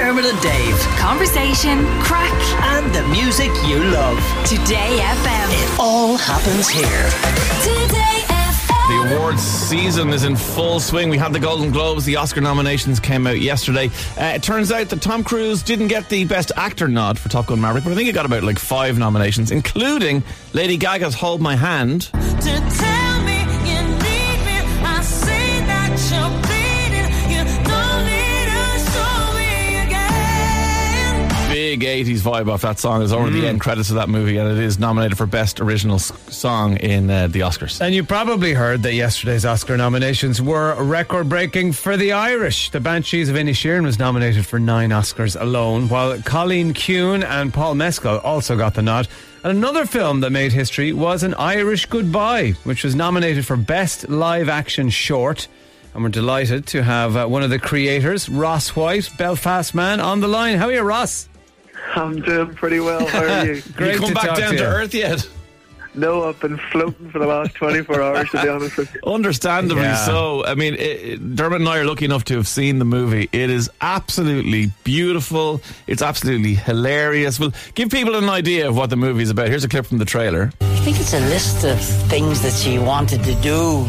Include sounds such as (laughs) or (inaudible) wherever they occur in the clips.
Dermot and Dave. Conversation, crack, And the music you love. Today FM. It all happens here. Today FM. The awards season is in full swing. We had the Golden Globes, the Oscar nominations came out yesterday. Uh, it turns out that Tom Cruise didn't get the Best Actor nod for Top Gun Maverick, but I think he got about like five nominations, including Lady Gaga's Hold My Hand. to tell me you need me. I say that you're 80s vibe off that song is over the end credits of that movie, and it is nominated for Best Original Song in uh, the Oscars. And you probably heard that yesterday's Oscar nominations were record breaking for the Irish. The Banshees of Inisherin was nominated for nine Oscars alone, while Colleen Kuhn and Paul Mescal also got the nod. And another film that made history was An Irish Goodbye, which was nominated for Best Live Action Short. And we're delighted to have uh, one of the creators, Ross White, Belfast man, on the line. How are you, Ross? I'm doing pretty well. How are you? (laughs) Great you come to back talk down to to, earth yet? no, I've been floating for the last 24 hours, to be honest with you. Understandably Yeah. so. I mean, it, it- Dermot and I are lucky enough to have seen the movie. It is absolutely beautiful. It's absolutely hilarious. Well, give people an idea of what the movie is about. Here's a clip from the trailer. I think it's a list of things that she wanted to do,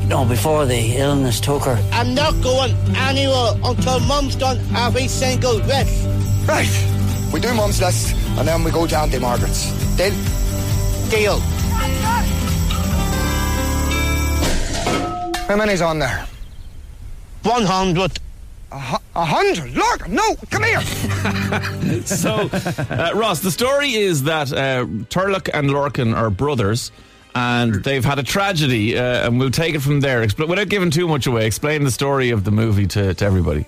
you know, before the illness took her. I'm not going anywhere until Mum's done every single list. Right. We do Mum's list and then we go to Auntie Margaret's. Deal? Deal. How many's on there? 100. A, a hundred. Look, no, come here. (laughs) So, uh, Ross, the story is that uh, Turlough and Lorcan are brothers. And they've had a tragedy, uh, and we'll take it from there. Expl- without giving too much away, explain the story of the movie to, to everybody.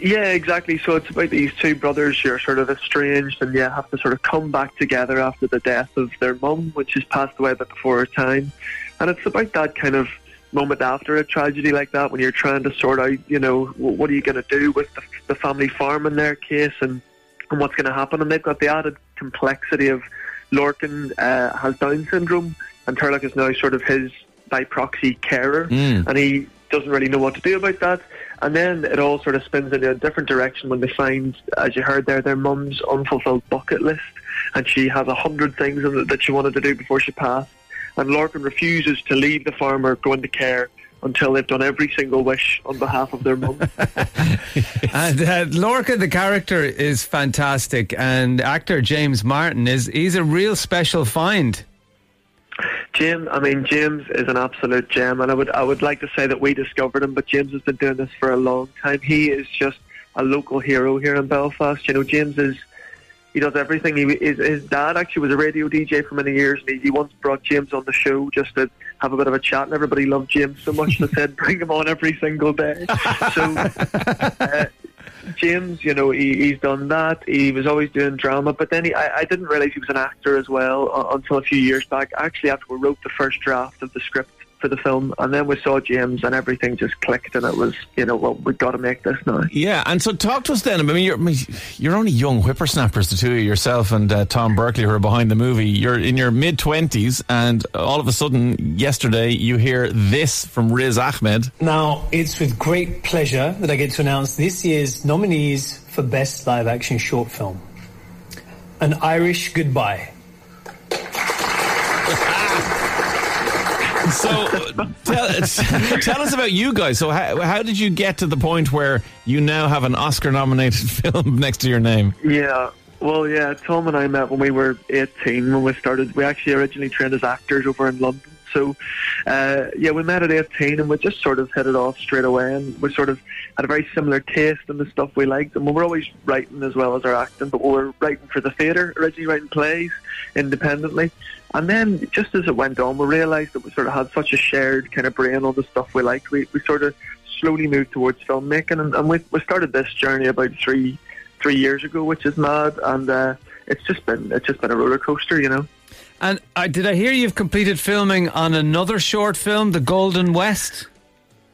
Yeah, exactly. So it's about these two brothers who are sort of estranged and yeah, have to sort of come back together after the death of their mum, which has passed away a bit before her time. And it's about that kind of moment after a tragedy like that when you're trying to sort out, you know, what are you going to do with the, the family farm in their case and, and what's going to happen. And they've got the added complexity of Lorcan uh, has Down syndrome and Turlough is now sort of his by proxy carer and he doesn't really know what to do about that. And then it all sort of spins in a different direction when they find, as you heard there, their mum's unfulfilled bucket list, and she has a hundred things that she wanted to do before she passed. And Lorcan refuses to leave the farmer, go into care until they've done every single wish on behalf of their mum. (laughs) And uh, Lorcan, the character, is fantastic, and actor James Martin is he's a real special find. James, I mean, James is an absolute gem, and I would I would like to say that we discovered him, but James has been doing this for a long time. He is just a local hero here in Belfast. You know, James is he does everything. He is his dad actually was a radio DJ for many years, and he, he once brought James on the show just to have a bit of a chat. And everybody loved James so much they said (laughs) bring him on every single day. So. (laughs) Uh, James, you know, he, he's done that. He was always doing drama, but then he, I, I didn't realize he was an actor as well uh, until a few years back. Actually, after we wrote the first draft of the script for the film, and then we saw James, and everything just clicked, and it was, you know, well, we've got to make this now. Yeah, and so talk to us then. I mean, you're, you're only young whippersnappers, the two of you, yourself and uh, Tom Berkeley, who are behind the movie. You're in your mid 20s, and all of a sudden, yesterday, you hear this from Riz Ahmed. Now, it's with great pleasure that I get to announce this year's nominees for Best Live Action Short Film An Irish Goodbye. So tell, (laughs) tell us about you guys. So, how, how did you get to the point where you now have an Oscar nominated (laughs) film next to your name? Yeah. Well, yeah, Tom and I met when we were 18 when we started. We actually originally trained as actors over in London. So, uh, yeah, we met at 18 and we just sort of hit it off straight away. And we sort of had a very similar taste in the stuff we liked. And we were always writing as well as our acting, but we were writing for the theatre, originally writing plays independently. And then just as it went on, we realised that we sort of had such a shared kind of brain on the stuff we liked. We, we sort of slowly moved towards filmmaking. And, and we, we started this journey about three three years ago, which is mad. And uh, it's just been it's just been a roller coaster, you know. And uh, did I hear you've completed filming on another short film, The Golden West?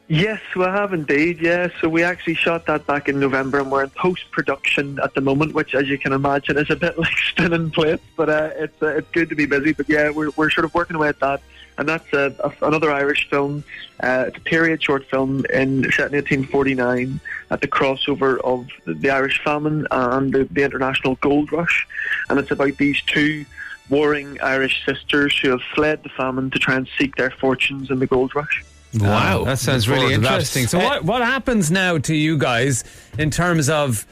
Yes, we have indeed. Yeah, so we actually shot that back in November, and we're in post production at the moment, which, as you can imagine, is a bit (laughs) like spinning plates. But uh, it's uh, it's good to be busy. But yeah, we're we're sort of working away at that. and that's a, a, another Irish film. Uh, it's a period short film in set in 1849 at the crossover of the, the Irish famine and the, the international gold rush, and it's about these two warring Irish sisters who have fled the famine to try and seek their fortunes in the gold rush. Wow. that sounds really forward to that. interesting. So, Uh, what what happens now to you guys in terms of?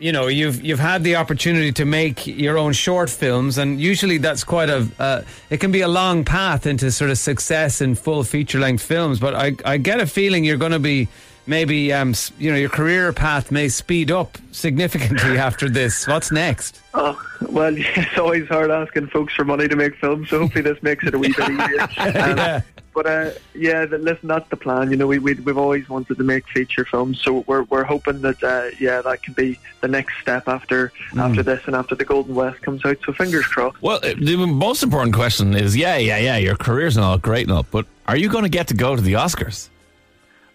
You know, you've you've had the opportunity to make your own short films, and usually that's quite a. Uh, it can be a long path into sort of success in full feature length films. But I I get a feeling you're going to be maybe um you know your career path may speed up significantly (laughs) after this. What's next? Oh, well, (laughs) it's always hard asking folks for money to make films, so hopefully this makes it a wee bit easier. (laughs) Um, Yeah. But uh, yeah, th- listen, that's the plan. You know, we, we we've always wanted to make feature films, so we're we're hoping that uh, yeah, that can be the next step after after this and after the Golden West comes out. So fingers crossed. Well, uh, the most important question is yeah, yeah, yeah, your career's all great all, but are you going to get to go to the Oscars?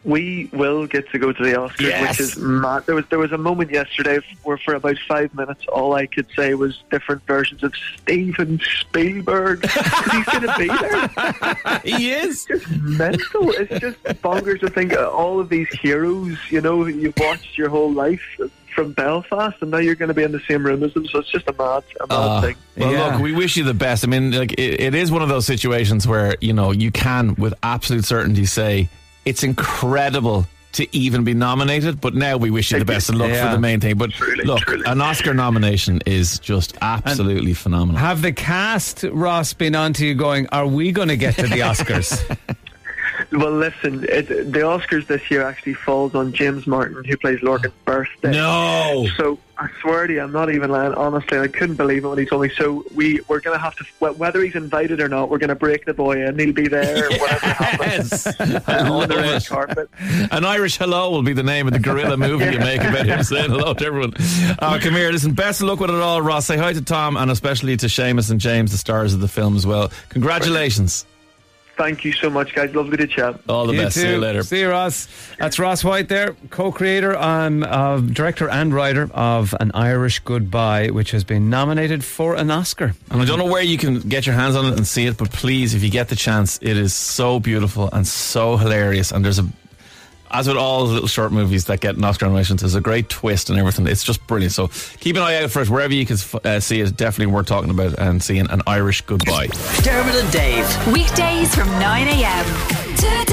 We will get to go to the Oscars, Yes. which is mad. There was there was a moment yesterday where for about five minutes all I could say was different versions of Steven Spielberg. (laughs) 'Cause He's going to be there. (laughs) he is. It's mental. It's just bonkers to think of all of these heroes. You know, you've watched your whole life from Belfast, and now you're going to be in the same room as them. So it's just a mad, a mad Uh, thing. well, Yeah. look, we wish you the best. I mean, like it, it is one of those situations where you know you can, with absolute certainty, say it's incredible to even be nominated. But now we wish you the best of luck Yeah. for the main thing. But Truly, look, truly. an Oscar nomination is just absolutely phenomenal. Have the cast Ross been on to you going? Are we going to get to the Oscars? (laughs) Well, listen, it, the Oscars this year actually falls on James Martin, who plays Lorcan's birthday. no. So I swear to you, I'm not even lying. Honestly, I couldn't believe it when he told me. So we we're going to have to, whether he's invited or not, we're going to break the boy in. He'll be there, (laughs) whatever happens. (laughs) On the red carpet. An Irish hello will be the name of the guerrilla movie you make about him saying hello to everyone. (laughs) Uh, come here, listen, best of luck with it all, Ross. Say hi to Tom and especially to Seamus and James, the stars of the film as well. Congratulations. Thank you so much, guys. Lovely to chat. All the You best. See you later. See you, Ross. That's Ross White there, co-creator, um, uh, director and writer of An Irish Goodbye, which has been nominated for an Oscar. And I don't know where you can get your hands on it and see it, but please, if you get the chance, it is so beautiful and so hilarious. And there's a, as with all the little short movies that get an Oscar nominations, there's a great twist and everything. It's just brilliant. So keep an eye out for it wherever you can uh, see it. Definitely worth talking about and seeing an Irish goodbye. Dermot and Dave. Weekdays from 9 a.m. Today